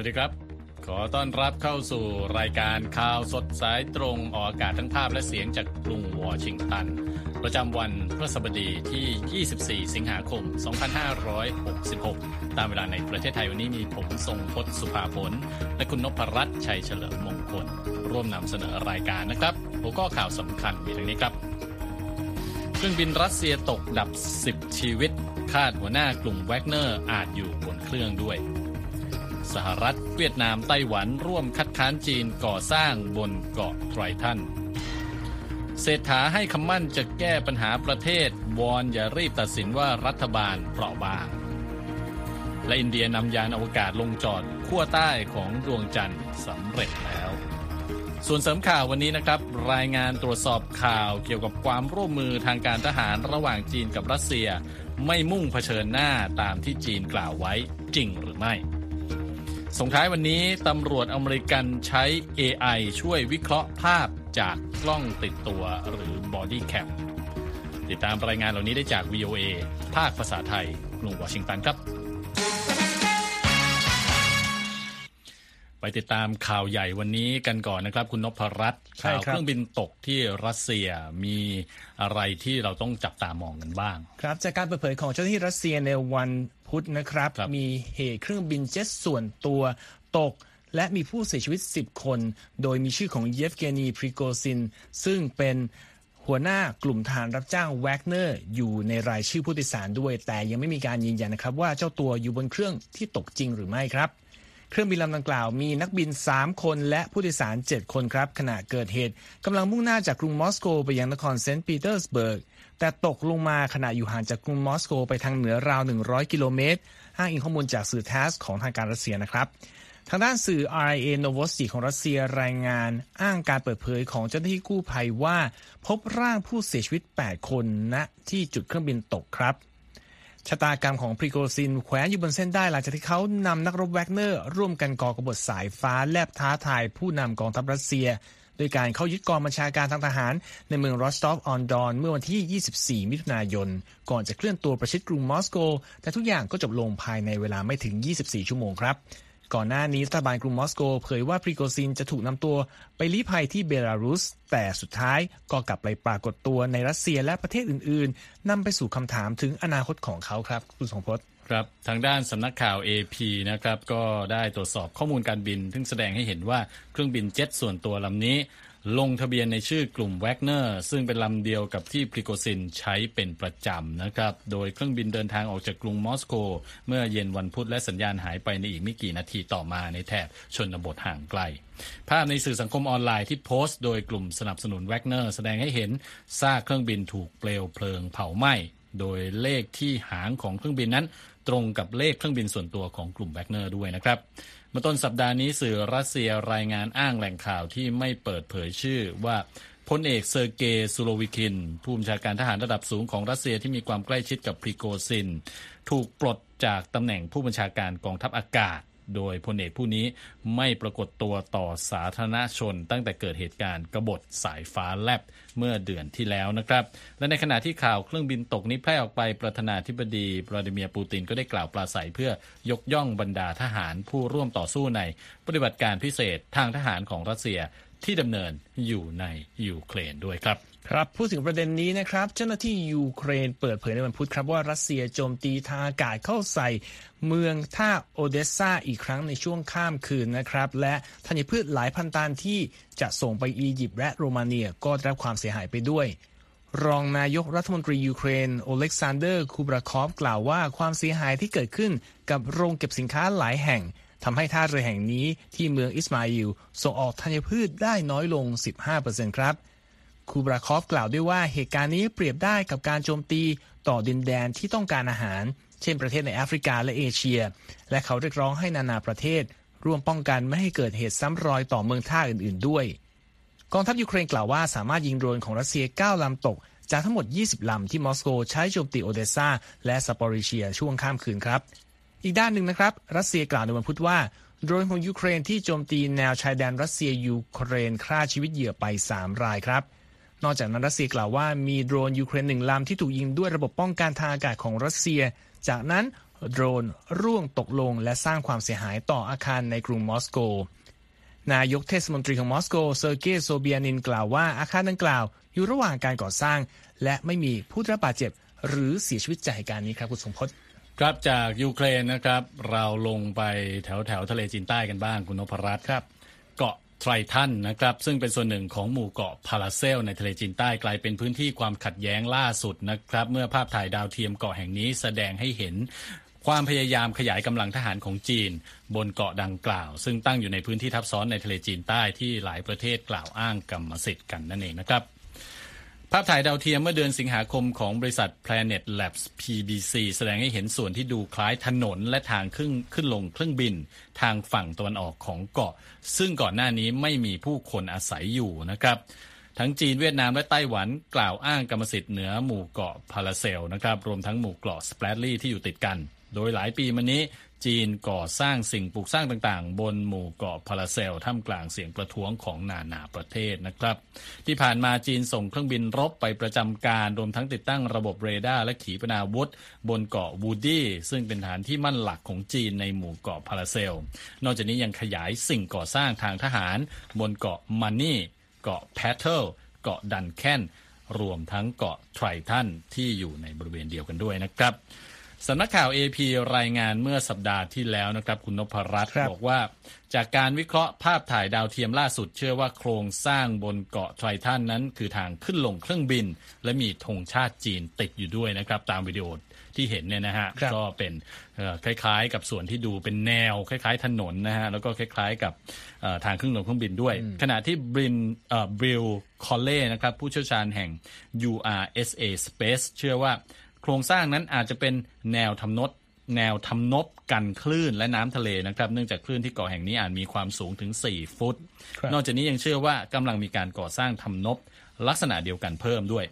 วัสดีครับ ขอต้อนรับเข้าสู่รายการข่าวสดสายตรงออกอากาศทั้งภาพและเสียงจากกรุงวอชิงตัน ประจำวันพฤหัสบดีที่ 24 สิงหาคม 2566 ตามเวลาในประเทศไทยวันนี้มีผมทรงพศสุภาผล และคุณนพรัตน์ชัยเฉลิมมงคล ร่วมนำเสนอรายการนะครับหัวข้อข่าวสำคัญมีดังนี้ครับเครื่องบินรัสเซียตกดับ 10 ชีวิต คาดหัวหน้ากลุ่มแวกเนอร์อาจอยู่บนเครื่องด้วย สหรัฐ เวียดนามไต้หวันร่วมคัดค้านจีนก่อสร้างบนเกาะไทรทันเศรษฐาให้คำมั่นจะแก้ปัญหาประเทศวอนอย่ารีบตัดสินว่ารัฐบาลเปราะบาง และอินเดียนำยานอวกาศลงจอดขั้วใต้ของดวงจันทร์สำเร็จแล้ว ส่วนเสริมข่าววันนี้นะครับ รายงานตรวจสอบข่าวเกี่ยวกับความร่วมมือทางการทหารระหว่างจีนกับรัสเซีย ไม่มุ่งเผชิญหน้าตามที่จีนกล่าวไว้จริงหรือไม่ ส่งท้ายวันนี้ตำรวจอเมริกันใช้ AI ช่วยวิเคราะห์ภาพจากกล้องติดตัวหรือ Body Cam ติดตามรายงานเหล่านี้ได้จาก VOA ภาคภาษาไทยกรุงวอชิงตันครับ ไปติดตามข่าวใหญ่วันนี้กันก่อนนะครับ คุณนพรัตน์ใช่ข่าวครับเครื่องบินตกที่รัสเซียมีอะไรที่เราต้องจับตามองกันบ้าง ครับจากการเปิดเผยของเจ้าหน้าที่รัสเซียในวันพุธนะครับครับมีเหตุเครื่องบินเจ็ตส่วนตัวตกและมีผู้เสียชีวิต 10 คน โดยมีชื่อของเยฟเกนีพริโกซิน ซึ่งเป็นหัวหน้ากลุ่มทหารรับจ้างแวกเนอร์อยู่ในรายชื่อผู้โดยสารด้วย แต่ยังไม่มีการยืนยันนะครับว่าเจ้าตัวอยู่บนเครื่องที่ตกจริงหรือไม่ครับ เครื่องบินลำดังกล่าวมีนักบิน 3 คนและผู้โดยสาร 7 คนครับ ขณะเกิดเหตุกำลังมุ่งหน้าจากกรุงมอสโกไปยังนครเซนต์ปีเตอร์สเบิร์กแต่ตกลงมาขณะอยู่ห่างจากกรุงมอสโกไปทางเหนือราว 100 กิโลเมตรอ้างอิงข้อมูลจากสื่อแทสของทางการรัสเซียนะครับทางด้านสื่อ RIA Novosti ของรัสเซียรายงานอ้างการเปิดเผยของเจ้าหน้าที่กู้ภัยว่า พบร่างผู้เสียชีวิต 8 คนณที่จุดเครื่องบินตกครับ ชะตากรรมของพริโกซินแขวนอยู่บนเส้นด้ายหลังจากที่เขานำนักรบแวกเนอร์ ร่วมกันก่อกบฏสายฟ้าแลบท้าทายผู้นำกองทัพรัสเซียโดยการเข้ายึดกองบัญชาการทางทหาร ในเมืองรอสตอฟออนดอนเมื่อวันที่ 24 มิถุนายน ก่อนจะเคลื่อนตัวประชิดกรุงมอสโก แต่ทุกอย่างก็จบลงภายในเวลาไม่ถึง 24 ชั่วโมงครับ ก่อนหน้านี้รัฐบาลกรุงมอสโกเผยว่าปริโกซินจะถูกนำตัวไปลี้ภัยที่เบลารุส แต่สุดท้ายก็กลับไปปรากฏตัวในรัสเซียและประเทศอื่นๆนำไปสู่คำถามถึงอนาคตของเขาครับคุณทรงพจน์ครับทางด้านสำนักข่าว AP นะครับก็ได้ตรวจสอบข้อมูลการบิน ซึ่งแสดงให้เห็นว่าเครื่องบินเจ็ตส่วนตัวลำนี้ ลงทะเบียนในชื่อกลุ่มแวกเนอร์ซึ่งเป็นลำเดียวกับที่พริโกซินใช้เป็นประจำนะครับ โดยเครื่องบินเดินทางออกจากกรุงมอสโก เมื่อเย็นวันพุธและสัญญาณหายไปในอีกไม่กี่นาทีต่อมาในแถบชนบทห่างไกล ภาพในสื่อสังคมออนไลน์ที่โพสต์โดยกลุ่มสนับสนุนแวกเนอร์แสดงให้เห็นซากเครื่องบินถูกเปลวเพลิงเผาไหม้โดยเลขที่หางของเครื่องบินนั้น ตรงกับเลขเครื่องบินส่วนตัวของกลุ่มแวกเนอร์ด้วยนะครับ เมื่อต้นสัปดาห์นี้สื่อรัสเซียรายงานอ้างแหล่งข่าวที่ไม่เปิดเผยชื่อว่าพลเอกเซอร์เกย์ซูโรวิคิน ผู้บัญชาการทหารระดับสูงของรัสเซียที่มีความใกล้ชิดกับพริโกซิน ถูกปลดจากตำแหน่งผู้บัญชาการกองทัพอากาศ โดยพลเอกผู้นี้ไม่ปรากฏตัวต่อสาธารณชน ตั้งแต่เกิดเหตุการณ์กบฏสายฟ้าแลบเมื่อเดือนที่แล้วนะครับ และในขณะที่ข่าวเครื่องบินตกนี้แพร่ออกไปประธานาธิบดีวลาดิเมียร์ปูตินก็ได้กล่าวปราศัยเพื่อยกย่องบรรดาทหารผู้ร่วมต่อสู้ในปฏิบัติการพิเศษทางทหารของรัสเซียที่ดำเนินอยู่ในยูเครนด้วยครับ ครับพูดถึงประเด็นนี้นะครับ เจ้าหน้าที่ยูเครนเปิดเผยในวันพุธครับว่ารัสเซียโจมตีทางอากาศเข้าใส่เมืองท่าโอเดสซาอีกครั้งในช่วงข้ามคืนนะครับ และธัญพืชหลายพันตันที่จะส่งไปอียิปต์และโรมาเนียก็ได้รับความเสียหายไปด้วย รองนายกรัฐมนตรียูเครนโอเล็กซานเดอร์คูบราคอฟกล่าวว่าความเสียหายที่เกิดขึ้นกับโรงเก็บสินค้าหลายแห่งทำให้ท่าเรือแห่งนี้ที่เมืองอิสมาอิลส่งออกธัญพืชได้น้อยลง 15%ครับ คูบราคอฟกล่าวด้วยว่าเหตุการณ์นี้เปรียบได้กับการโจมตีต่อดินแดนที่ต้องการอาหาร เช่นประเทศในแอฟริกาและเอเชีย และเขาเรียกร้องให้นานาประเทศ ร่วมป้องกันไม่ให้เกิดเหตุซ้ำรอยต่อเมืองท่าอื่น ๆ ด้วย กองทัพยูเครนกล่าวว่าสามารถยิงโดรนของรัสเซีย 9 ลำตก จากทั้งหมด 20 ลำที่มอสโกใช้โจมตีโอเดสซาและซาปอริเชียช่วงข้ามคืนครับ อีกด้านหนึ่งนะครับ รัสเซียกล่าวในวันพุธว่าโดรนของยูเครนที่โจมตีแนวชายแดนรัสเซียยูเครนฆ่าชีวิตเหยื่อไป 3 รายครับ นอกจากนั้นรัสเซียกล่าวว่ามีโดรนยูเครนหนึ่งลำที่ถูกยิงด้วยระบบป้องกันทางอากาศของรัสเซีย จากนั้นโดรนร่วงตกลงและสร้างความเสียหายต่ออาคารในกรุงมอสโก นายกเทศมนตรีของมอสโกเซอร์เกย์โซเบียนินกล่าวว่าอาคารดังกล่าว อยู่ระหว่างการก่อสร้าง และไม่มีผู้ได้รับบาดเจ็บ หรือเสียชีวิตจากเหตุการณ์นี้ครับคุณทรงพจน์ครับจากยูเครนนะครับ เราลงไปแถวแถวทะเลจีนใต้กันบ้างคุณนพรัตน์ครับ ไทรทันนะครับซึ่งเป็นส่วนหนึ่งของหมู่เกาะพาราเซล ในทะเลจีนใต้กลายเป็นพื้นที่ความขัดแย้งล่าสุดนะครับเมื่อภาพถ่ายดาวเทียมเกาะแห่งนี้แสดงให้เห็นความพยายามขยายกำลังทหารของจีน บนเกาะดังกล่าว ซึ่งตั้งอยู่ในพื้นที่ทับซ้อนในทะเลจีนใต้ที่หลายประเทศกล่าวอ้างกรรมสิทธิ์กันนั่นเองนะครับ ภาพถ่ายดาวเทียมเมื่อเดือนสิงหาคมของบริษัท Planet Labs PBC แสดงให้เห็นส่วนที่ดูคล้ายถนนและทางขึ้นขึ้นลงเครื่องบินทางฝั่งตะวันออกของเกาะ ซึ่งก่อนหน้านี้ไม่มีผู้คนอาศัยอยู่นะครับ ทั้งจีนเวียดนามและไต้หวันกล่าวอ้างกรรมสิทธิ์เหนือหมู่เกาะพาราเซลนะครับรวมทั้งหมู่เกาะสเปรดลี่ที่อยู่ติดกัน โดยหลายปีมานี้ จีนก่อสร้างสิ่งปลูกสร้างต่างๆ บนหมู่เกาะพาราเซลท่ามกลางเสียงประท้วงของนานาประเทศนะครับ ที่ผ่านมาจีนส่งเครื่องบินรบไปประจำการรวมทั้งติดตั้งระบบเรดาร์และขีปนาวุธ บนเกาะวูดี้ซึ่งเป็นฐานที่มั่นหลักของจีนในหมู่เกาะพาราเซล นอกจากนี้ยังขยายสิ่งก่อสร้างทางทหาร บนเกาะมันนี่ เกาะแพทเทิลเกาะดันแคนรวมทั้งเกาะไทรทันที่อยู่ในบริเวณเดียวกันด้วยนะครับ สำนักข่าว AP รายงานเมื่อสัปดาห์ที่แล้วนะครับ คุณนพรัตน์ครับบอกว่า จากการวิเคราะห์ภาพถ่ายดาวเทียมล่าสุด เชื่อว่าโครงสร้างบนเกาะไทรทันนั้น คือทางขึ้นลงเครื่องบิน และมีธงชาติจีนติดอยู่ด้วยนะครับ ตามวิดีโอที่เห็นเนี่ยนะฮะครับก็เป็นเอ่อคล้ายๆ กับส่วนที่ดูเป็นแนว คล้ายๆ ถนนนะฮะแล้วก็คล้ายๆ กับเอ่อทางขึ้นลงเครื่องบินด้วย ขณะที่บรินเอ่อบริลคอลเล่นะครับผู้เชี่ยวชาญแห่ง URSA Space เชื่อว่า โครงสร้างนั้นอาจจะเป็นแนวทำนดแนวทำนบกันคลื่นและน้ำทะเลนะครับ เนื่องจากคลื่นที่เกาะแห่งนี้อาจมีความสูงถึง 4 ฟุตครับนอกจากนี้ยังเชื่อว่ากำลังมีการก่อสร้างทำนบลักษณะเดียวกันเพิ่มด้วย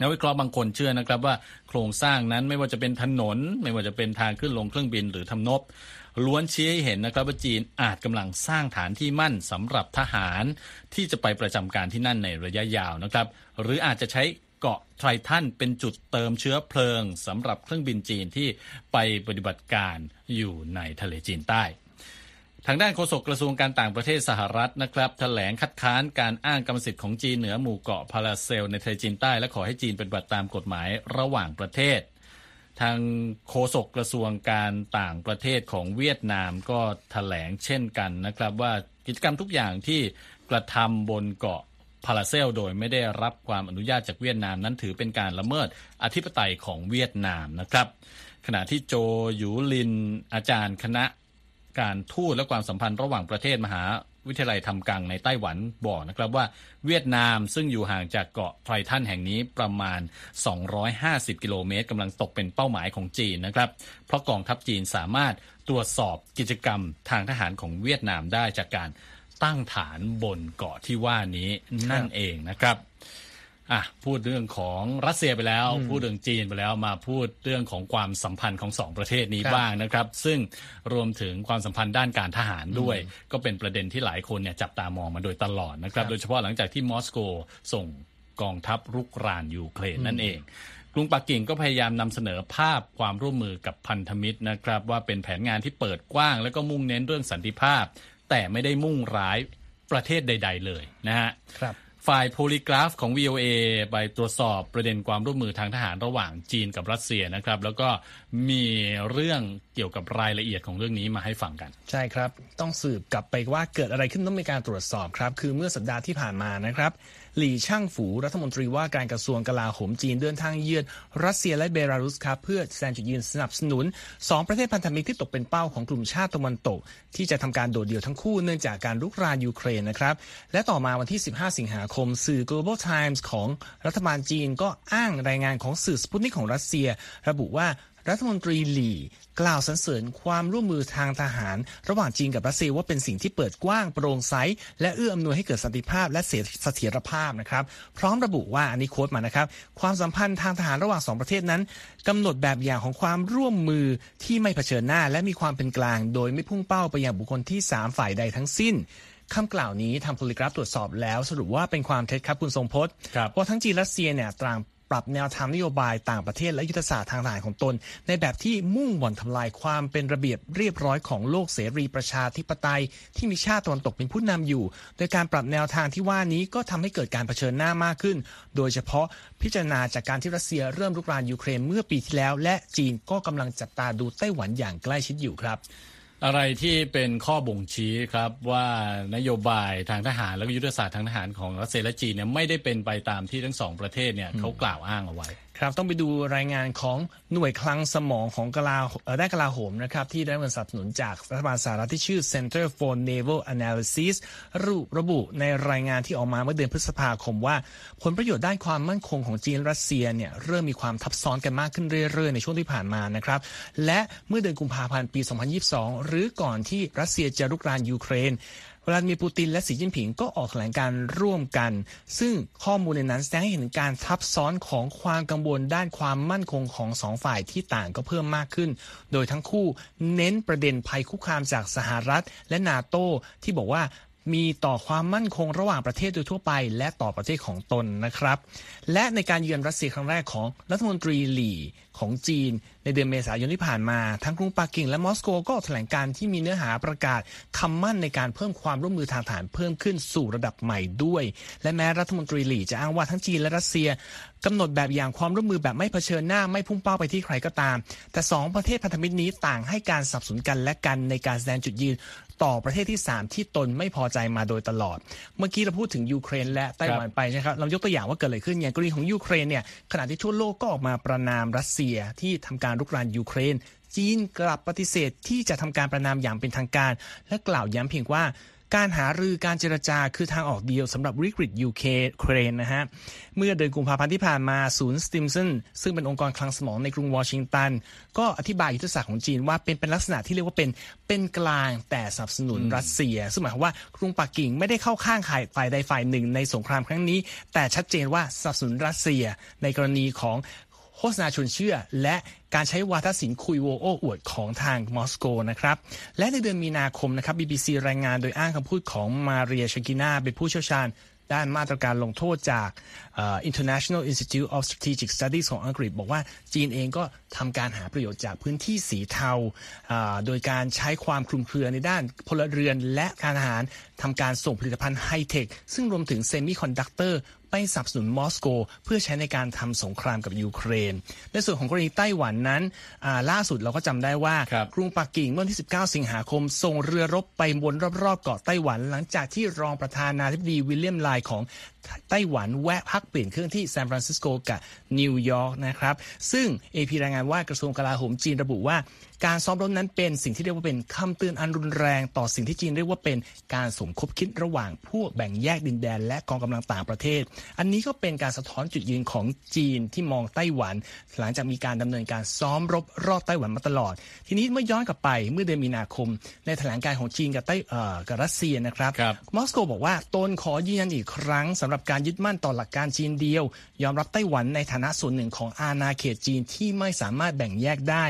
นักวิเคราะห์บางคนเชื่อนะครับว่าโครงสร้างนั้นไม่ว่าจะเป็นถนน ไม่ว่าจะเป็นทางขึ้นลงเครื่องบินหรือทำนบล้วนชี้ให้เห็นนะครับว่าจีนอาจกำลังสร้างฐานที่มั่นสำหรับทหารที่จะไปประจำการที่นั่นในระยะยาวนะครับ หรืออาจจะใช้ เกาะไทรทันเป็นจุดเติมเชื้อเพลิงสำหรับเครื่องบินจีนที่ไปปฏิบัติการอยู่ในทะเลจีนใต้ทางด้านโฆษกกระทรวงการต่างประเทศสหรัฐนะครับแถลงคัดค้านการอ้างกรรมสิทธิ์ของจีนเหนือหมู่เกาะพาราเซลในทะเลจีนใต้และขอให้จีนปฏิบัติตามกฎหมายระหว่างประเทศ ทางโฆษกกระทรวงการต่างประเทศของเวียดนามก็แถลงเช่นกันนะครับว่ากิจกรรมทุกอย่างที่กระทำบนเกาะ พาราเซล โดยไม่ได้รับความอนุญาตจากเวียดนามนั้นถือเป็นการละเมิดอธิปไตยของเวียดนามนะครับ ขณะที่โจหยูลินอาจารย์คณะการทูตและความสัมพันธ์ระหว่างประเทศมหาวิทยาลัยทำกังในไต้หวันบอกนะครับว่าเวียดนามซึ่งอยู่ห่างจากเกาะไทรทันแห่งนี้ประมาณ 250 กิโลเมตรกำลังตกเป็นเป้าหมายของจีนนะครับ เพราะกองทัพจีนสามารถตรวจสอบกิจกรรมทางทหารของเวียดนามได้จากการ ตั้งฐานบนเกาะที่ว่านี้นั่นเองนะครับอะพูดเรื่องของรัสเซียไปแล้ว พูดเรื่องจีนไปแล้วมาพูดเรื่องของความสัมพันธ์ของสองประเทศนี้ครับบ้างนะครับ ซึ่งรวมถึงความสัมพันธ์ด้านการทหารด้วย ก็เป็นประเด็นที่หลายคนเนี่ยจับตามองมาโดยตลอดนะครับครับโดยเฉพาะหลังจากที่มอสโกส่งกองทัพรุกรานยูเครนนั่นเองกรุงปักกิ่งก็พยายามนำเสนอภาพความร่วมมือกับพันธมิตรนะครับ ว่าเป็นแผนงานที่เปิดกว้าง แล้วก็มุ่งเน้นเรื่องสันติภาพ แต่ไม่ได้มุ่งร้ายประเทศใด ๆ เลยนะฮะครับ ฝ่ายโพลีกราฟของ VOA ไปตรวจสอบประเด็นความร่วมมือทางทหารระหว่างจีนกับรัสเซียนะครับ แล้วก็มีเรื่องเกี่ยวกับรายละเอียดของเรื่องนี้มาให้ฟังกัน ใช่ครับ ต้องสืบกลับไปว่าเกิดอะไรขึ้นต้องมีการตรวจสอบครับ คือเมื่อสัปดาห์ที่ผ่านมานะครับ หลี่ช่างฝูรัฐมนตรีว่าการกระทรวงกลาโหมจีนเดินทางเยือนรัสเซียและเบลารุสครับเพื่อแสดงจุดยืนสนับสนุน 2 ประเทศพันธมิตรที่ตกเป็นเป้าของกลุ่มชาติตะวันตก ที่จะทำการโดดเดี่ยวทั้งคู่เนื่องจากการลุกรานยูเครนนะครับและต่อมาวันที่ 15 สิงหาคมสื่อ Global Times ของรัฐบาลจีนก็อ้างรายงานของสื่อสปุตนิกของรัสเซีย ระบุว่ารัฐมนตรีหลี่กล่าวสรรเสริญความร่วมมือทางทหาร ระหว่างจีนกับรัสเซียว่าเป็นสิ่งที่เปิดกว้างโปร่งใสและเอื้ออำนวยให้เกิดสันติภาพและเสถียรภาพนะครับ พร้อมระบุว่าอันนี้โค้ดมานะครับ ความสัมพันธ์ทางทหารระหว่างสองประเทศนั้นกำหนดแบบอย่างของความร่วมมือที่ไม่เผชิญหน้า และมีความเป็นกลาง โดยไม่พุ่งเป้าไปยังบุคคลที่สามฝ่ายใดทั้งสิ้น คำกล่าวนี้ทางโพลิกราฟตรวจสอบแล้ว สรุปว่าเป็นความเท็จครับคุณทรงพจน์ครับว่าทั้งจีนและรัสเซียเนี่ยต่างปรับแนวทางนโยบายต่างประเทศและยุทธศาสตร์ทางทหารของตน ในแบบที่มุ่งบ่อนทำลายความเป็นระเบียบเรียบร้อยของโลกเสรีประชาธิปไตย ที่มีชาติตะวันตกเป็นผู้นำอยู่ โดยการปรับแนวทางที่ว่านี้ก็ทำให้เกิดการเผชิญหน้ามากขึ้น โดยเฉพาะพิจารณาจากการที่รัสเซียเริ่มรุกรานยูเครนเมื่อปีที่แล้ว และจีนก็กำลังจับตาดูไต้หวันอย่างใกล้ชิดอยู่ครับ อะไรที่เป็นข้อบ่งชี้ครับว่านโยบายทางทหาร และยุทธศาสตร์ทางทหารของรัสเซียและจีนเนี่ยไม่ได้เป็นไปตามที่ทั้งสองประเทศเนี่ยเขากล่าวอ้างเอาไว้ ครับต้องไปดูรายงานของหน่วยคลังสมองของกลาด้านกลาโหมนะครับที่ได้เงินสนับสนุนจากรัฐบาลสหรัฐที่ชื่อ Center for Naval Analysis ระระบุในรายงานที่ออกมาเมื่อเดือนพฤษภาคมว่า ผลประโยชน์ด้านความมั่นคงของจีนรัสเซียเนี่ยเริ่มมีความทับซ้อนกันมากขึ้นเรื่อยๆ ในช่วงที่ผ่านมานะครับและเมื่อเดือนกุมภาพันธ์ปี 2022 หรือก่อนที่รัสเซียจะรุกรานยูเครน วลาดิมีร์ปูตินและสีจิ้นผิงก็ออกแถลงการร่วมกัน ซึ่งข้อมูลในนั้นแสดงให้เห็นการทับซ้อนของความกังวลด้านความมั่นคงของสองฝ่ายที่ต่างก็เพิ่มมากขึ้น โดยทั้งคู่เน้นประเด็นภัยคุกคามจากสหรัฐและนาโตที่บอกว่า มีต่อความมั่นคงระหว่างประเทศโดยทั่วไป และต่อประเทศของตนนะครับ และในการเยือนรัสเซียครั้งแรกของรัฐมนตรีหลี่ของจีน ในเดือนเมษายนที่ผ่านมา ทั้งกรุงปักกิ่งและมอสโกก็แถลงการที่มีเนื้อหาประกาศคำมั่นในการเพิ่มความร่วมมือทางฐานเพิ่มขึ้นสู่ระดับใหม่ด้วย และแม้รัฐมนตรีหลี่จะอ้างว่าทั้งจีนและรัสเซียกำหนดแบบอย่างความร่วมมือแบบไม่เผชิญหน้าไม่พุ่งเป้าไปที่ใครก็ตาม แต่สองประเทศพันธมิตรนี้ต่างให้การสนับสนุนกันและกันในการแสดงจุดยืน ต่อประเทศที่ 3 ที่ตนไม่พอใจมาโดยตลอด เมื่อกี้เราพูดถึงยูเครนและไต้หวันไปนะครับเรายกตัวอย่างว่าเกิดอะไรขึ้นอย่างกรณีของยูเครนเนี่ยขณะที่ทั่วโลกก็ออกมาประณามรัสเซียที่ทำการรุกรานยูเครน จีนกลับปฏิเสธที่จะทำการประณามอย่างเป็นทางการ และกล่าวย้ำเพียงว่า การหารือการเจรจาคือทางออกเดียวสำหรับวิกฤตยูเครนนะฮะ เมื่อเดือนกุมภาพันธ์ที่ผ่านมาศูนย์สติมสันซึ่งเป็นองค์กรคลังสมองในกรุงวอชิงตัน ก็อธิบายยุทธศาสตร์ของจีนว่าเป็นเป็นลักษณะที่เรียกว่าเป็นเป็นกลางแต่สนับสนุนรัสเซีย ซึ่งหมายความว่ากรุงปักกิ่งไม่ได้เข้าข้างฝ่ายใดฝ่ายหนึ่งในสงครามครั้งนี้ แต่ชัดเจนว่าสนับสนุนรัสเซียในกรณีของ โฆษณาชวนเชื่อ และการใช้วาทศิลป์คุยโวโอ้อวดของทางมอสโกนะครับและในเดือนมีนาคมนะครับ BBC รายงานโดยอ้างคำพูดของมาเรียชกินาเป็นผู้เชี่ยวชาญด้านมาตรการลงโทษจากเอ่อ International Institute of Strategic Studies ของอังกฤษ บอกว่าจีนเองก็ทำการหาประโยชน์จากพื้นที่สีเทา โดยการใช้ความคลุมเครือในด้านพลเรือนและการทหารทำการส่งผลิตภัณฑ์ไฮเทค ซึ่งรวมถึงเซมิคอนดักเตอร์ ไปสนับสนุนมอสโก เพื่อใช้ในการทำสงครามกับยูเครน ในส่วนของกรณีไต้หวันนั้นอ่าล่าสุดเราก็จำได้ว่าครับกรุงปักกิ่งเมื่อวันที่ 19 สิงหาคม ส่งเรือรบไปวนรอบๆเกาะไต้หวัน หลังจากที่รองประธานาธิบดีวิลเลียมไล่ของไต้หวันแวะพักเปลี่ยนเครื่องที่ซานฟรานซิสโกกับนิวยอร์กนะครับ ซึ่ง AP รายงานว่ากระทรวงกลาโหมจีนระบุว่าการซ้อมรบนั้นเป็นสิ่งที่เรียกว่าเป็นคำเตือนอันรุนแรงต่อสิ่งที่จีนเรียกว่าเป็นการสมคบคิดระหว่างพวกแบ่งแยกดินแดน และกองกำลังต่างประเทศ อันนี้ก็เป็นการสะท้อนจุดยืนของจีนที่มองไต้หวัน หลังจากมีการดำเนินการซ้อมรบรอบไต้หวันมาตลอด ทีนี้เมื่อย้อนกลับไปเมื่อเดือนมีนาคม ในแถลงการของจีนกับไต้เอ่อกับรัสเซียนะครับครับมอสโกบอกว่าตนขอยืนยันอีกครั้งสำหรับการยึดมั่นต่อหลักการจีนเดียว ยอมรับไต้หวันในฐานะส่วนหนึ่งของอาณาเขตจีนที่ไม่สามารถแบ่งแยกได้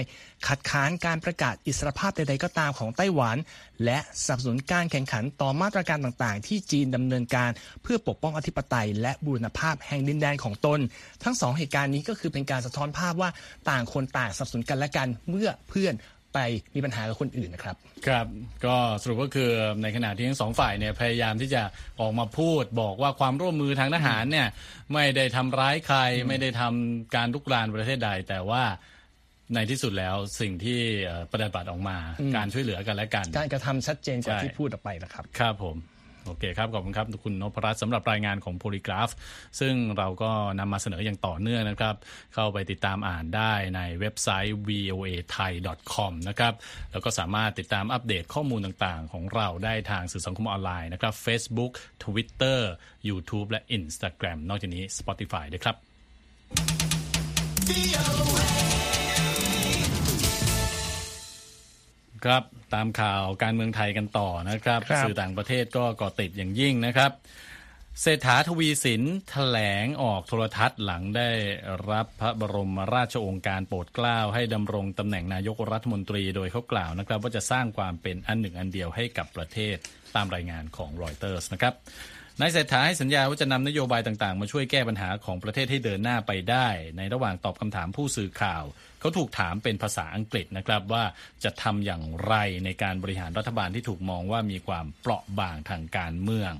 คัดค้านการประกาศอิสรภาพใดๆก็ตามของไต้หวัน และสนับสนุนการแข่งขันต่อมาตรการต่างๆ ที่จีนดำเนินการ เพื่อปกป้องอธิปไตย และบูรณภาพแห่งดินแดนของตน ทั้งสองเหตุการณ์นี้ก็คือเป็นการสะท้อนภาพว่าต่างคนต่างสนับสนุนกันและกันเมื่อเพื่อนไปมีปัญหากับคนอื่นนะครับ ครับ ก็สรุปก็คือในขณะที่ทั้งสองฝ่ายเนี่ยพยายามที่จะออกมาพูดบอกว่าความร่วมมือทางทหารเนี่ยไม่ได้ทำร้ายใครไม่ได้ทำการลุกรานประเทศใดแต่ว่า ในที่สุดแล้วสิ่งที่เอ่อปฏิบัติออกมาการช่วยเหลือกันและกัน การกระทำชัดเจนกว่าใช่ที่พูดออกไปนะครับ ครับผมโอเคครับ ขอบคุณครับ คุณนพรัตน์สำหรับรายงานของโพลีกราฟ ซึ่งเราก็นำมาเสนออย่างต่อเนื่องนะครับ เข้าไปติดตามอ่านได้ในเว็บไซต์ voa thai com นะครับ แล้วก็สามารถติดตามอัปเดตข้อมูลต่างๆ ของเราได้ทางสื่อสังคมออนไลน์นะครับ Facebook Twitter YouTube และ Instagram นอกจากนี้ Spotify ด้วยครับ ครับตามข่าวการเมืองไทยกันต่อนะครับครับสื่อต่างประเทศก็เกาะติดอย่างยิ่งนะครับ เศรษฐาทวีสินแถลงออกโทรทัศน์หลังได้รับพระบรมราชโองการโปรดเกล้าให้ดำรงตำแหน่งนายกรัฐมนตรีโดยเขากล่าวนะครับ ว่าจะสร้างความเป็นอันหนึ่งอันเดียวให้กับประเทศตามรายงานของรอยเตอร์สนะครับ นายเศรษฐาให้สัญญาว่าจะนำนโยบายต่างๆ มาช่วยแก้ปัญหาของประเทศให้เดินหน้าไปได้ ในระหว่างตอบคำถามผู้สื่อข่าว เขาถูกถามเป็นภาษาอังกฤษนะครับว่าจะทำอย่างไรในการบริหารรัฐบาลที่ถูกมองว่ามีความเปราะบางทางการเมือง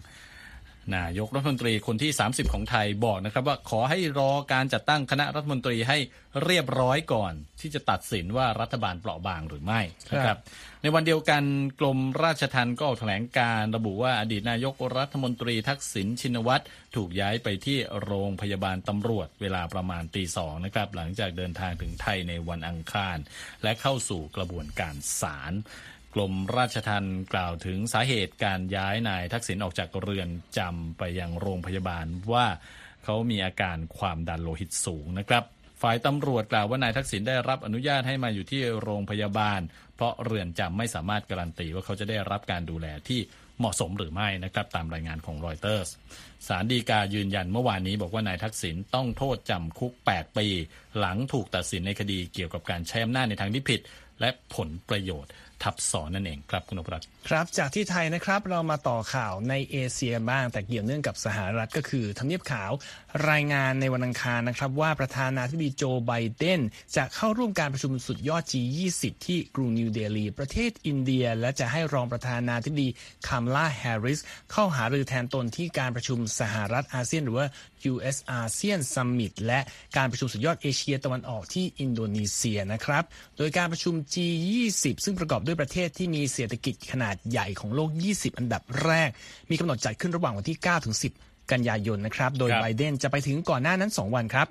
นายกรัฐมนตรีคนที่ 30 ของไทยบอกนะครับว่าขอให้รอการจัดตั้งคณะรัฐมนตรีให้เรียบร้อยก่อน ที่จะตัดสินว่ารัฐบาลเปราะบางหรือไม่นะครับ ในวันเดียวกันกรมราชทัณฑ์ก็ออกแถลงการระบุว่าอดีตนายกรัฐมนตรีทักษิณชินวัตรถูกย้ายไปที่โรงพยาบาลตำรวจเวลาประมาณตีสองนะครับหลังจากเดินทางถึงไทยในวันอังคาร และเข้าสู่กระบวนการศาล กรมราชทัณฑ์กล่าวถึงสาเหตุการย้ายนายทักษิณออกจากเรือนจำไปยังโรงพยาบาลว่าเขามีอาการความดันโลหิตสูงนะครับ ฝ่ายตำรวจกล่าวว่านายทักษิณได้รับอนุญาตให้มาอยู่ที่โรงพยาบาล เพราะเรือนจำไม่สามารถการันตีว่าเขาจะได้รับการดูแลที่เหมาะสมหรือไม่นะครับตามรายงานของรอยเตอร์สสารดีกายืนยันเมื่อวานนี้บอกว่านายทักษิณต้องโทษจำคุก 8 ปี หลังถูกตัดสินในคดีเกี่ยวกับการใช้อำนาจในทางที่ผิด และผลประโยชน์ ทับซ้อนนั่นเองครับคุณอภรัตครับ จากที่ไทยนะครับเรามาต่อข่าวในเอเชียบ้างแต่เกี่ยวเนื่องกับสหรัฐก็คือทำเนียบขาวรายงานในวันอังคารนะครับ ว่าประธานาธิบดีโจไบเดนจะเข้าร่วมการประชุมสุดยอด G20 ที่กรุงนิวเดลีประเทศอินเดีย และจะให้รองประธานาธิบดีคามลาแฮร์ริสเข้าหารือแทนตนที่การประชุมสหรัฐอาเซียนหรือว่า US ASEAN Summit และการประชุมสุดยอดเอเชียตะวันออกที่อินโดนีเซียนะครับ โดยการประชุม G20 ซึ่งประกอบด้วยประเทศที่มีเศรษฐกิจขนาดใหญ่ของโลก 20 อันดับแรก มีกำหนดจัดขึ้นระหว่างวันที่ 9 ถึง 10 กันยายนนะครับ โดยไบเดนจะไปถึงก่อนหน้านั้น 2 วันครับ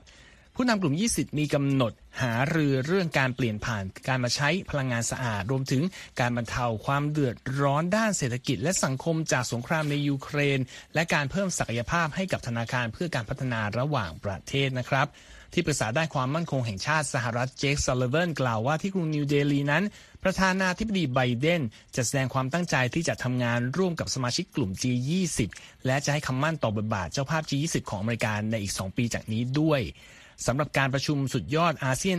ผู้นำกลุ่ม 20 มีกำหนดหารือเรื่องการเปลี่ยนผ่านการมาใช้พลังงานสะอาด รวมถึงการบรรเทาความเดือดร้อนด้านเศรษฐกิจ และสังคมจากสงครามในยูเครน และการเพิ่มศักยภาพให้กับธนาคารเพื่อการพัฒนาระหว่างประเทศนะครับ ที่ปรึกษาด้านความมั่นคงแห่งชาติสหรัฐเจคซัลลิแวนกล่าวว่าที่กรุงนิวเดลีนั้น ประธานาธิบดีไบเดนจะแสดงความตั้งใจที่จะทำงานร่วมกับสมาชิกกลุ่ม G20 และจะให้คำมั่นต่อบทบาทเจ้าภาพ G20 ของอเมริกาในอีก 2 ปีจากนี้ด้วยสำหรับการประชุมสุดยอดอาเซียน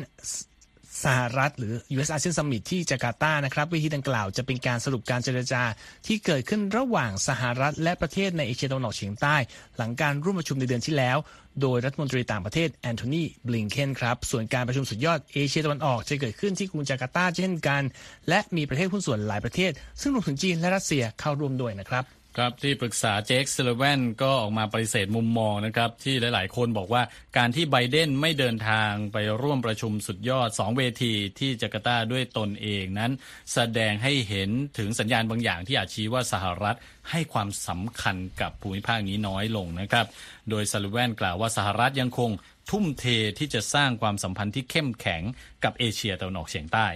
สหรัฐหรือ US ASEAN Summit ที่จาการ์ตานะครับเวทีดังกล่าวจะเป็นการสรุปการเจรจาที่เกิดขึ้นระหว่างสหรัฐและประเทศในเอเชียตะวันออกเฉียงใต้ หลังการร่วมประชุมในเดือนที่แล้ว โดยรัฐมนตรีต่างประเทศแอนโทนีบลิงเคนครับ ส่วนการประชุมสุดยอดเอเชียตะวันออกจะเกิดขึ้นที่กรุงจาการ์ตาเช่นกัน และมีประเทศหุ้นส่วนหลายประเทศ ซึ่งรวมถึงจีนและรัสเซียเข้าร่วมด้วยนะครับ ครับที่ปรึกษาเจคซิลเวนก็ออกมาปฏิเสธมุมมองนะครับที่หลาย ๆ คนบอกว่าการที่ไบเดนไม่เดินทางไปร่วมประชุมสุดยอด 2 เวทีที่จาการ์ตาด้วยตนเองนั้น แสดงให้เห็นถึงสัญญาณบางอย่างที่อาจชี้ว่าสหรัฐให้ความสำคัญกับภูมิภาคนี้น้อยลงนะครับ โดยซิลเวนกล่าวว่าสหรัฐยังคงทุ่มเทที่จะสร้างความสัมพันธ์ที่เข้มแข็งกับเอเชียตะวันออกเฉียงใต้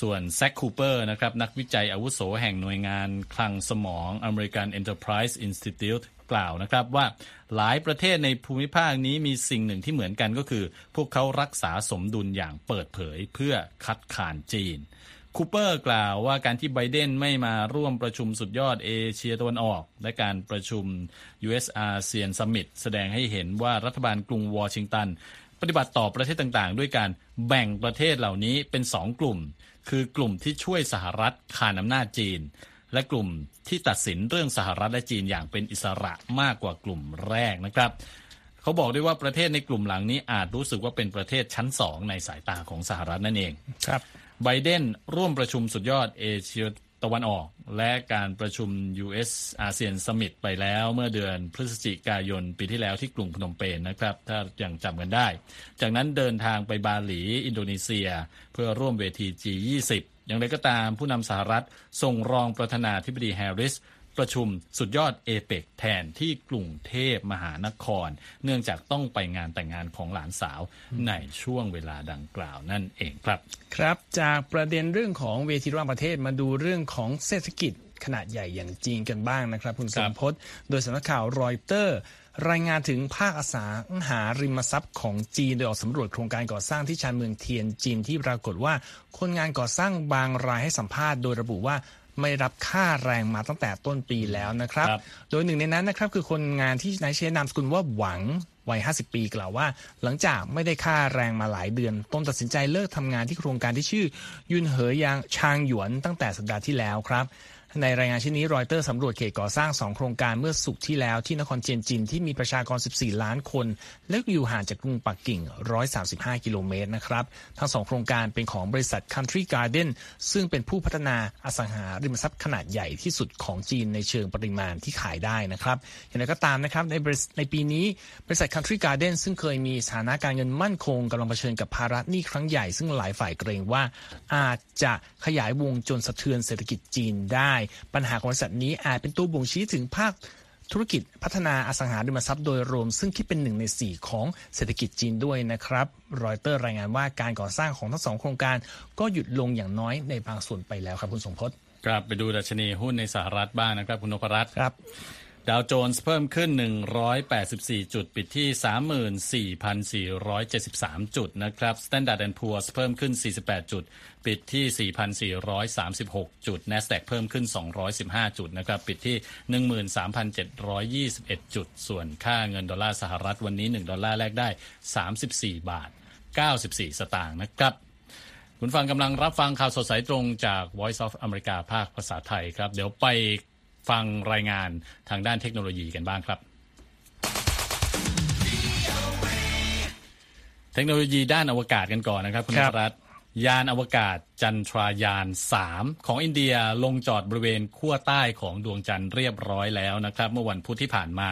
ส่วนแซคคูเปอร์นะครับนักวิจัยอาวุโสแห่งหน่วยงานคลังสมอง American Enterprise Institute กล่าวนะครับว่าหลายประเทศในภูมิภาคนี้มีสิ่งหนึ่งที่เหมือนกันก็คือ พวกเขารักษาสมดุลอย่างเปิดเผยเพื่อคัดค้านจีนคูเปอร์กล่าวว่าการที่ไบเดนไม่มาร่วมประชุมสุดยอดเอเชียตะวันออก และการประชุม US ASEAN Summit แสดงให้เห็นว่ารัฐบาลกรุงวอชิงตัน ปฏิบัติต่อประเทศต่างๆ ด้วยการแบ่งประเทศเหล่านี้เป็นสองกลุ่ม คือกลุ่มที่ช่วยสหรัฐคานอำนาจจีน และกลุ่มที่ตัดสินเรื่องสหรัฐและจีนอย่างเป็นอิสระมากกว่ากลุ่มแรกนะครับ เขาบอกด้วยว่าประเทศในกลุ่มหลังนี้อาจรู้สึกว่าเป็นประเทศชั้นสองในสายตาของสหรัฐนั่นเองครับไบเดนร่วมประชุมสุดยอดเอเชีย ตะวันออก และการประชุม US อาเซียนสมิตไปแล้วเมื่อเดือนพฤศจิกายนปีที่แล้วที่กรุงพนมเปญนนะครับ ถ้ายังจำกันได้ จากนั้นเดินทางไปบาหลี อินโดนีเซีย เพื่อร่วมเวที G20 อย่างไรก็ตามผู้นำสหรัฐส่งรองประธานาธิบดีแฮร์ริส ประชุมสุดยอดเอเปกแทนที่กรุงเทพมหานคร เนื่องจากต้องไปงานแต่งงานของหลานสาวในช่วงเวลาดังกล่าวนั่นเองครับ ครับจากประเด็นเรื่องของเวทีระหว่างประเทศมาดูเรื่องของเศรษฐกิจขนาดใหญ่อย่างจีนกันบ้างนะครับ คุณสมพศโดยสำนักข่าวรอยเตอร์ รายงานถึงภาคอสังหาริมทรัพย์ของจีนโดยออกสำรวจโครงการก่อสร้างที่ชานเมืองเทียนจินที่ปรากฏว่าคนงานก่อสร้างบางรายให้สัมภาษณ์โดยระบุว่า ไม่รับค่าแรงมาตั้งแต่ต้นปีแล้วนะครับรบโดยหนึ่งในนั้นนะครับคือคนงานที่นายเชนนามสกุลว่าหวังวัย 50 ปีกล่าวว่า หลังจากไม่ได้ค่าแรงมาหลายเดือน ต้นตัดสินใจเลิกทำงานที่โครงการที่ชื่อ ยุนเหอยางชางหยวนตั้งแต่สัปดาห์ที่แล้วครับ ในรายงานชิ้นนี้รอยเตอร์สำรวจเขตก่อสร้าง 2 โครงการเมื่อสุกที่แล้วที่นครเจียนจินที่มีประชากร 14 ล้านคน และอยู่ห่างจากกรุงปักกิ่ง 135 กิโลเมตรนะครับ ทั้งสองโครงการเป็นของบริษัท Country Garden ซึ่งเป็นผู้พัฒนาอสังหาริมทรัพย์ขนาดใหญ่ที่สุดของจีนในเชิงปริมาณที่ขายได้นะครับ อย่างไรก็ตามนะครับในในปีนี้บริษัท Country Garden ซึ่งเคยมีสถานะการเงินมั่นคงกำลังเผชิญกับภาระหนี้ครั้งใหญ่ ซึ่งหลายฝ่ายเกรงว่าอาจจะขยายวงจนสะเทือนเศรษฐกิจจีนได้ ปัญหาของบริษัทนี้อาจเป็นตัวบ่งชี้ถึงภาคธุรกิจพัฒนาอสังหาริมทรัพย์โดยรวม ซึ่งคิดเป็นหนึ่งในสี่ของเศรษฐกิจจีนด้วยนะครับ รอยเตอร์รายงานว่าการก่อสร้างของทั้งสองโครงการก็หยุดลงอย่างน้อยในบางส่วนไปแล้วครับคุณสมพศครับไปดูดัชนีหุ้นในสหรัฐบ้างนะครับคุณนพรัตน์ครับ ดาวโจนส์เพิ่มขึ้น 184 จุด ปิดที่ 34,473 จุดนะครับ Standard Poor's เพิ่มขึ้น 48 จุด ปิดที่ 4,436 จุด NASDAQ เพิ่มขึ้น 215 จุดนะครับ ปิดที่ 13,721 จุด ส่วนค่าเงินดอลลาร์สหรัฐวันนี้ 1 ดอลลาร์แลกได้ 34 บาท 94 สตางค์นะครับคุณฟังกำลังรับฟังข่าวสดสายตรงจาก Voice of America ภาคภาษาไทยครับ เดี๋ยวไป ฟังรายงานทางด้านเทคโนโลยีกันบ้างครับ เทคโนโลยีด้านอวกาศกันก่อนนะครับคุณรัตยานอวกาศจันทรายาน 3 ของอินเดียลงจอดบริเวณขั้วใต้ของดวงจันทร์เรียบร้อยแล้วนะครับ เมื่อวันพุธที่ผ่านมา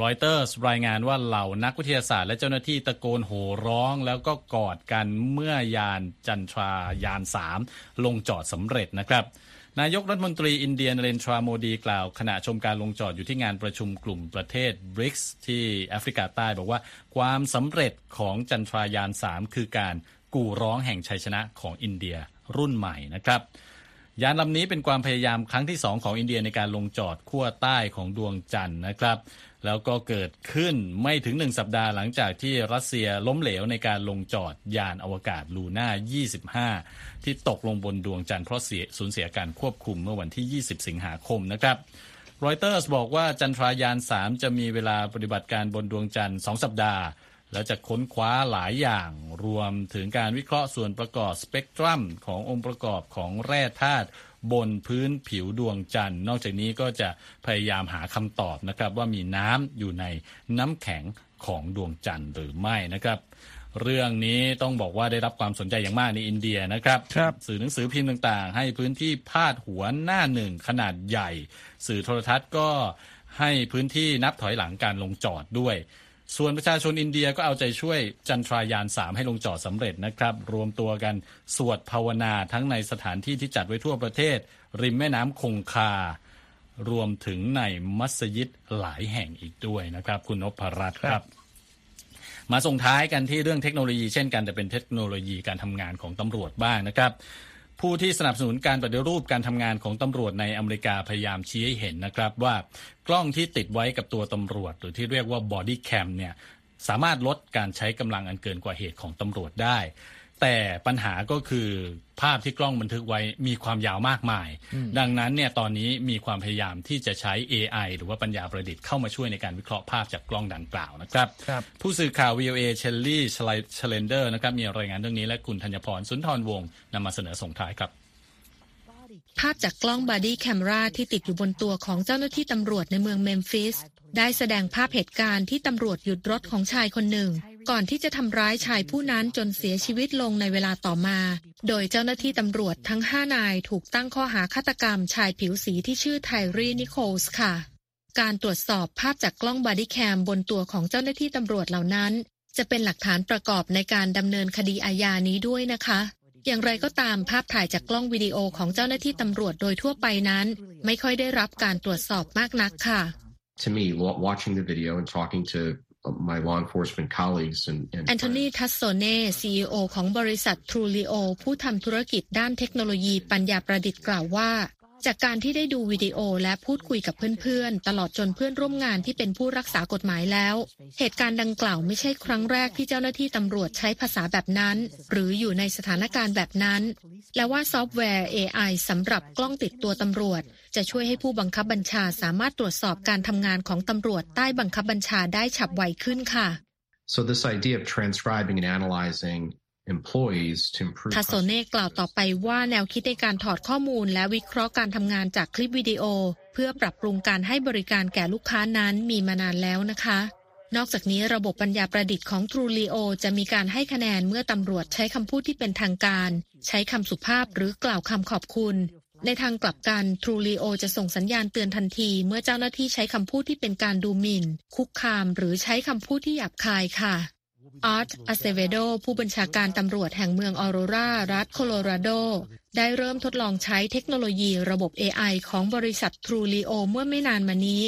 รอยเตอร์สรายงานว่าเหล่านักวิทยาศาสตร์และเจ้าหน้าที่ตะโกนโห่ร้องแล้วก็กอดกันเมื่อยานจันทรายาน 3 ลงจอดสำเร็จนะครับ นายกรัฐมนตรีอินเดียนเรนทราโมดีกล่าว ขณะชมการลงจอดอยู่ที่งานประชุมกลุ่มประเทศบริกส์ที่แอฟริกาใต้บอกว่า ความสำเร็จของจันทรายาน 3 คือการกู่ร้องแห่งชัยชนะของอินเดียรุ่นใหม่นะครับยานลำนี้เป็นความพยายามครั้งที่สองของอินเดียในการลงจอดขั้วใต้ของดวงจันทร์นะครับ แล้วก็เกิดขึ้นไม่ถึงหนึ่งสัปดาห์หลังจากที่รัสเซียล้มเหลวในการลงจอดยานอวกาศลูน่า 25 ที่ตกลงบนดวงจันทร์เพราะเสียสูญเสียการควบคุมเมื่อวันที่ 20 สิงหาคมนะครับรอยเตอร์สบอกว่าจันทรายาน 3 จะมีเวลาปฏิบัติการบนดวงจันทร์ 2 สัปดาห์ แล้วจะค้นคว้าหลายอย่างรวมถึงการวิเคราะห์ส่วนประกอบสเปกตรัมขององค์ประกอบของแร่ธาตุ บนพื้นผิวดวงจันทร์ นอกจากนี้ก็จะพยายามหาคำตอบนะครับว่ามีน้ำอยู่ในน้ำแข็งของดวงจันทร์หรือไม่นะครับ เรื่องนี้ต้องบอกว่าได้รับความสนใจอย่างมากในอินเดียนะครับรบสื่อหนังสือพิมพ์ต่างๆ ให้พื้นที่พาดหัวหน้าหนึ่งขนาดใหญ่ สื่อโทรทัศน์ก็ให้พื้นที่นับถอยหลังการลงจอดด้วย ส่วนประชาชนอินเดียก็เอาใจช่วยจันทรายาน 3 ให้ลงจอดสำเร็จนะครับ รวมตัวกันสวดภาวนาทั้งในสถานที่ที่จัดไว้ทั่วประเทศ ริมแม่น้ำคงคา รวมถึงในมัสยิดหลายแห่งอีกด้วยนะครับ คุณนพรัตน์ครับมาส่งท้ายกันที่เรื่องเทคโนโลยีเช่นกันแต่เป็นเทคโนโลยีการทำงานของตำรวจบ้างนะครับ ผู้ที่สนับสนุนการปฏิรูปการทำงานของตำรวจในอเมริกาพยายามชี้ให้เห็นนะครับว่ากล้องที่ติดไว้กับตัวตำรวจ หรือที่เรียกว่า body cam เนี่ย สามารถลดการใช้กำลังอันเกินกว่าเหตุของตำรวจได้ แต่ปัญหาก็คือภาพที่กล้องบันทึกไว้มีความยาวมากมาย ดังนั้นเนี่ยตอนนี้มีความพยายามที่จะใช้ AI หรือว่าปัญญาประดิษฐ์เข้ามาช่วยในการวิเคราะห์ภาพจากกล้องดังกล่าวนะครับรบผู้สื่อข่าว VOA เชลลี่เชลเลนเดอร์นะครับมีรายงานเรื่องนี้และคุณธัญพรสุนทรวงศ์นำมาเสนอส่งท้ายครับภาพจากกล้อง body camera ที่ติดอยู่บนตัวของเจ้าหน้าที่ตำรวจในเมืองเมมฟิส ได้แสดงภาพเหตุการณ์ที่ตำรวจหยุดรถของชายคนหนึ่ง ก่อนที่จะทำร้ายชายผู้นั้นจนเสียชีวิตลงในเวลาต่อมา โดยเจ้าหน้าที่ตำรวจทั้งห้านายถูกตั้งข้อหาฆาตกรรมชายผิวสีที่ชื่อไทรีนิโคลส์ค่ะ การตรวจสอบภาพจากกล้อง body cam บนตัวของเจ้าหน้าที่ตำรวจเหล่านั้น จะเป็นหลักฐานประกอบในการดำเนินคดีอาญานี้ด้วยนะคะอย่างไรก็ตามภาพถ่ายจากกล้องวิดีโอของเจ้าหน้าที่ตำรวจโดยทั่วไปนั้น ไม่ค่อยได้รับการตรวจสอบมากนักค่ะ To me, watching the video and talking to my law enforcement colleagues and, and แอนโทนีทัสโซเน่ CEO ของบริษัททรูลิโอผู้ทำธุรกิจด้านเทคโนโลยีปัญญาประดิษฐ์กล่าวว่า จากการที่ได้ดูวิดีโอและพูดคุยกับเพื่อนๆ ตลอดจนเพื่อนร่วมงานที่เป็นผู้รักษากฎหมายแล้ว เหตุการณ์ดังกล่าวไม่ใช่ครั้งแรกที่เจ้าหน้าที่ตำรวจใช้ภาษาแบบนั้น หรืออยู่ในสถานการณ์แบบนั้น และว่าซอฟต์แวร์ AI สำหรับกล้องติดตัวตำรวจ จะช่วยให้ผู้บังคับบัญชาสามารถตรวจสอบการทำงานของตำรวจใต้บังคับบัญชาได้ฉับไวขึ้นค่ะ So this idea of transcribing and analyzing employees to improve ทาโซเน่กล่าวต่อไปว่าแนวคิดในการถอดข้อมูลและวิเคราะห์การทำงานจากคลิปวิดีโอ เพื่อปรับปรุงการให้บริการแก่ลูกค้านั้นมีมานานแล้วนะคะ นอกจากนี้ระบบปัญญาประดิษฐ์ของ Trulio จะมีการให้คะแนนเมื่อตำรวจใช้คำพูดที่เป็นทางการ ใช้คำสุภาพหรือกล่าวคำขอบคุณ ในทางกลับกัน Trulio จะส่งสัญญาณเตือนทันทีเมื่อเจ้าหน้าที่ใช้คำพูดที่เป็นการดูหมิ่น คุกคามหรือใช้คำพูดที่หยาบคายค่ะอาร์ตอาเซเวโด ผู้บัญชาการตำรวจแห่งเมืองออโรรารัฐโคโลราโด ได้เริ่มทดลองใช้เทคโนโลยีระบบ AI ของบริษัท Trulio เมื่อไม่นานมานี้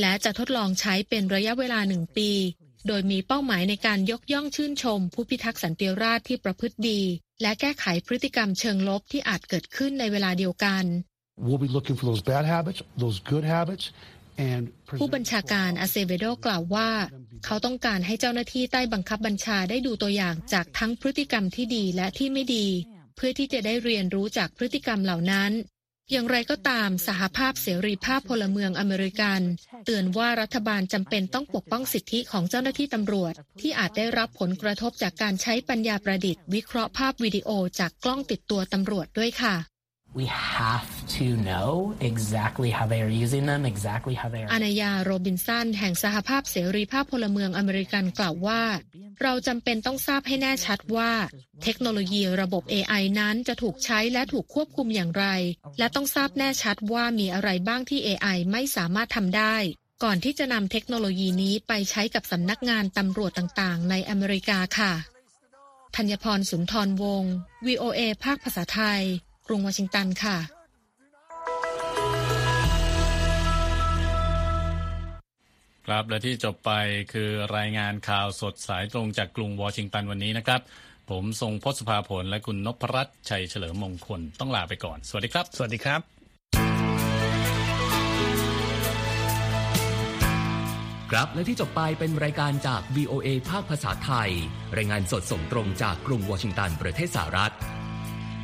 และจะทดลองใช้เป็นระยะเวลาหนึ่งปี โดยมีเป้าหมายในการยกย่องชื่นชม ผู้พิทักษ์สันติราษฎร์ที่ประพฤติดี และแก้ไขพฤติกรรมเชิงลบที่อาจเกิดขึ้นในเวลาเดียวกัน We'll be looking for those bad habits, those good habits, and ผู้บัญชาการอาเซเวโดกล่าวว่า เขาต้องการให้เจ้าหน้าที่ใต้บังคับบัญชาได้ดูตัวอย่างจากทั้งพฤติกรรมที่ดีและที่ไม่ดี เพื่อที่จะได้เรียนรู้จากพฤติกรรมเหล่านั้น อย่างไรก็ตามสหภาพเสรีภาพพลเมืองอเมริกัน เตือนว่ารัฐบาลจำเป็นต้องปกป้องสิทธิของเจ้าหน้าที่ตำรวจ ที่อาจได้รับผลกระทบจากการใช้ปัญญาประดิษฐ์ วิเคราะห์ภาพวิดีโอจากกล้องติดตัวตำรวจด้วยค่ะ we have to know exactly how they are using them, exactly how they are. อานายาโรบินสันแห่งสหภาพเสรีภาพพลเมืองอเมริกันกล่าวว่า เราจำเป็นต้องทราบให้แน่ชัดว่า เทคโนโลยีระบบ AI นั้นจะถูกใช้และถูกควบคุมอย่างไร และต้องทราบแน่ชัดว่ามีอะไรบ้างที่ AI ไม่สามารถทำได้ ก่อนที่จะนำเทคโนโลยีนี้ไปใช้กับสำนักงานตำรวจต่างๆ ในอเมริกาค่ะธัญพรสุนทรวงศ์ VOA ภาคภาษาไทย รุงวอชิงตันค่ะครับและที่จบไปคือรายงานข่าวสดสายตรงจากกรุงวอชิงตันวันนี้นะครับ ผมทรงพศภาผลและคุณนพรัตน์ชัยเฉลิมมงคลต้องลาไปก่อน สวัสดีครับ สวัสดีครับ ครับและที่จบไปเป็นรายการจาก VOA ภาคภาษาไทย รายงานสดส่งตรงจากกรุงวอชิงตันประเทศสหรัฐ